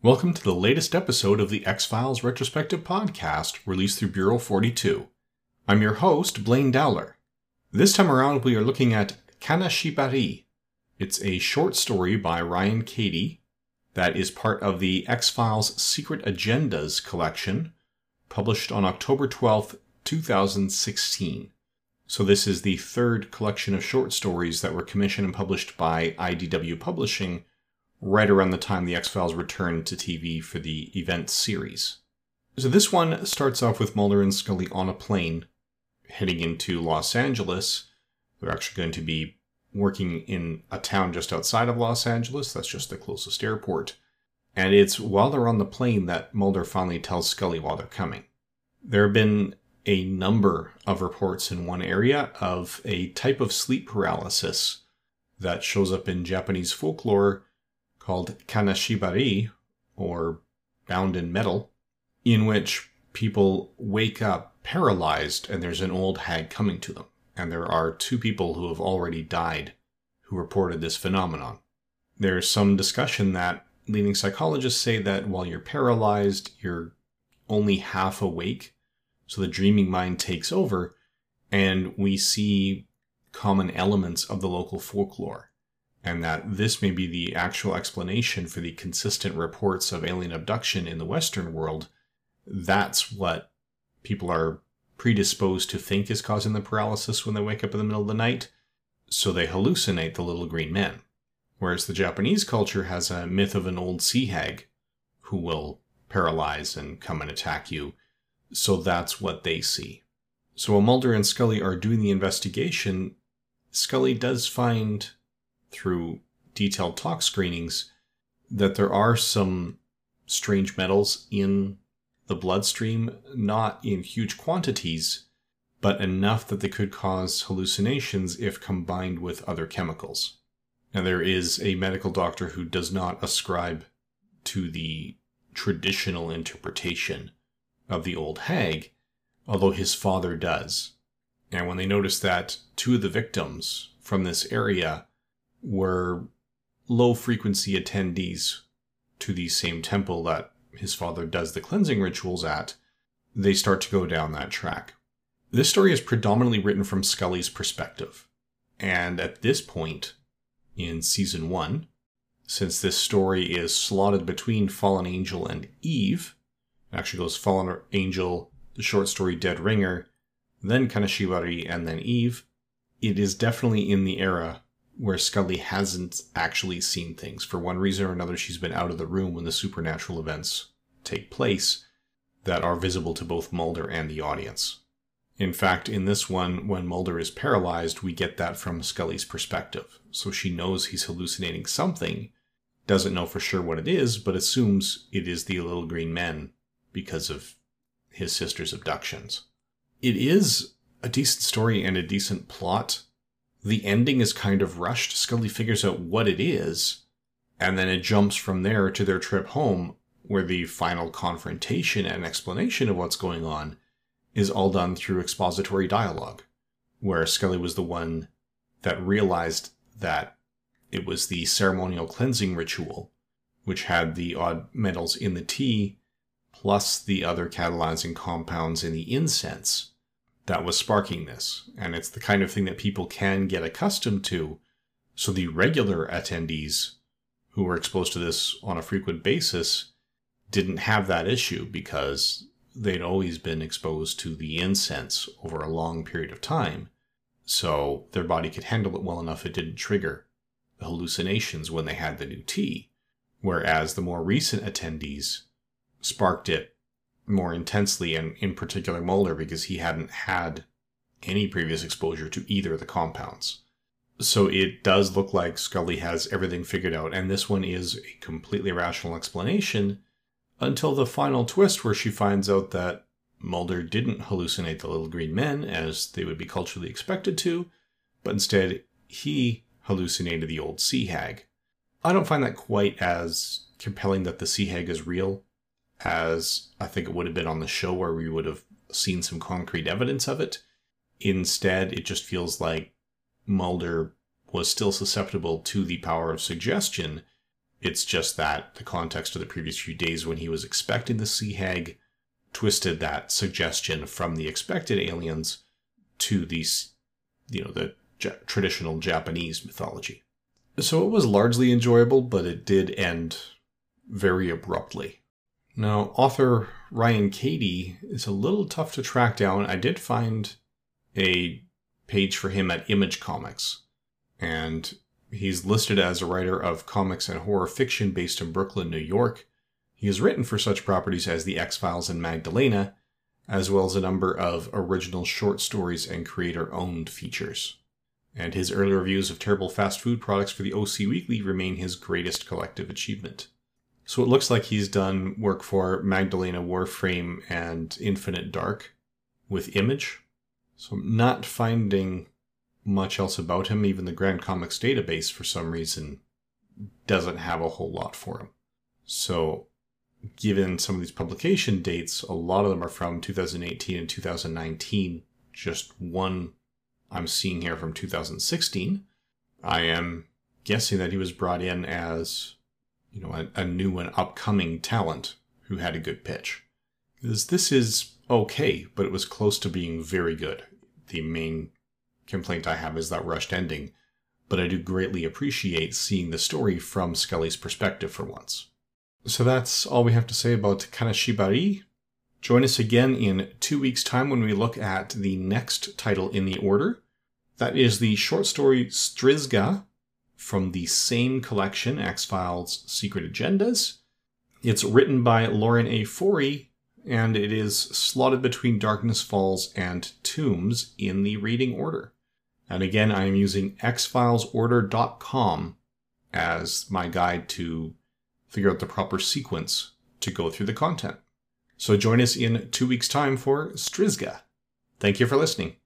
Welcome to the latest episode of the X Files Retrospective Podcast, released through Bureau 42. I'm your host, Blaine Dowler. This time around, we are looking at Kanashibari. It's a short story by Ryan Cady that is part of the X Files Secret Agendas collection, published on October 12th, 2016. So, this is the third collection of short stories that were commissioned and published by IDW Publishing right around the time the X Files returned to TV for the event series. So this one starts off with Mulder and Scully on a plane heading into Los Angeles. They're actually going to be working in a town just outside of Los Angeles. That's just the closest airport. And it's while they're on the plane that Mulder finally tells Scully while they're coming. There have been a number of reports in one area of a type of sleep paralysis that shows up in Japanese folklore called Kanashibari, or Bound in Metal, in which people wake up paralyzed and there's an old hag coming to them. And there are two people who have already died who reported this phenomenon. There's some discussion that leading psychologists say that while you're paralyzed, you're only half awake. So the dreaming mind takes over, and we see common elements of the local folklore and that this may be the actual explanation for the consistent reports of alien abduction in the Western world, that's what people are predisposed to think is causing the paralysis when they wake up in the middle of the night, so they hallucinate the little green men. Whereas the Japanese culture has a myth of an old sea hag who will paralyze and come and attack you, so that's what they see. So while Mulder and Scully are doing the investigation, Scully does find through detailed tox screenings that there are some strange metals in the bloodstream, not in huge quantities, but enough that they could cause hallucinations if combined with other chemicals. Now, there is a medical doctor who does not ascribe to the traditional interpretation of the old hag, although his father does. And when they notice that two of the victims from this area were low frequency attendees to the same temple that his father does the cleansing rituals at, they start to go down that track. This story is predominantly written from Scully's perspective. And at this point in season one, since this story is slotted between Fallen Angel and Eve, actually goes Fallen Angel, the short story Dead Ringer, then Kanashibari, and then Eve, it is definitely in the era where Scully hasn't actually seen things. For one reason or another, she's been out of the room when the supernatural events take place that are visible to both Mulder and the audience. In fact, in this one, when Mulder is paralyzed, we get that from Scully's perspective. So she knows he's hallucinating something, doesn't know for sure what it is, but assumes it is the little green men because of his sister's abductions. It is a decent story and a decent plot the ending is kind of rushed. Scully figures out what it is, and then it jumps from there to their trip home, where the final confrontation and explanation of what's going on is all done through expository dialogue, where Scully was the one that realized that it was the ceremonial cleansing ritual, which had the odd metals in the tea, plus the other catalyzing compounds in the incense that was sparking this. And it's the kind of thing that people can get accustomed to. So the regular attendees who were exposed to this on a frequent basis didn't have that issue because they'd always been exposed to the incense over a long period of time. So their body could handle it well enough it didn't trigger the hallucinations when they had the new tea. Whereas the more recent attendees sparked it more intensely, and in particular Mulder, because he hadn't had any previous exposure to either of the compounds. So it does look like Scully has everything figured out, and this one is a completely rational explanation until the final twist where she finds out that Mulder didn't hallucinate the little green men as they would be culturally expected to, but instead he hallucinated the old sea hag. I don't find that quite as compelling that the sea hag is real as I think it would have been on the show where we would have seen some concrete evidence of it. Instead, it just feels like Mulder was still susceptible to the power of suggestion It's just that the context of the previous few days when he was expecting the sea hag twisted that suggestion from the expected aliens to these, you know, the traditional Japanese mythology. So it was largely enjoyable, but it did end very abruptly. Now, author Ryan Cady is a little tough to track down. I did find a page for him at Image Comics, and he's listed as a writer of comics and horror fiction based in Brooklyn, New York. He has written for such properties as The X Files and Magdalena, as well as a number of original short stories and creator owned features. And his early reviews of terrible fast food products for the OC Weekly remain his greatest collective achievement. So it looks like he's done work for Magdalena Warframe and Infinite Dark with Image. So I'm not finding much else about him. Even the Grand Comics database, for some reason, doesn't have a whole lot for him. So, given some of these publication dates, a lot of them are from 2018 and 2019. Just one I'm seeing here from 2016. I am guessing that he was brought in as you know, a, a new and upcoming talent who had a good pitch. Because this is okay, but it was close to being very good. The main complaint I have is that rushed ending, but I do greatly appreciate seeing the story from Scully's perspective for once. So that's all we have to say about Kanashibari. Join us again in two weeks' time when we look at the next title in the order. That is the short story Strzyga from the same collection, X Files Secret Agendas. It's written by Lauren A. Forry, and it is slotted between Darkness Falls and Tombs in the reading order. And again, I am using xfilesorder.com as my guide to figure out the proper sequence to go through the content. So join us in two weeks' time for Strzyga. Thank you for listening.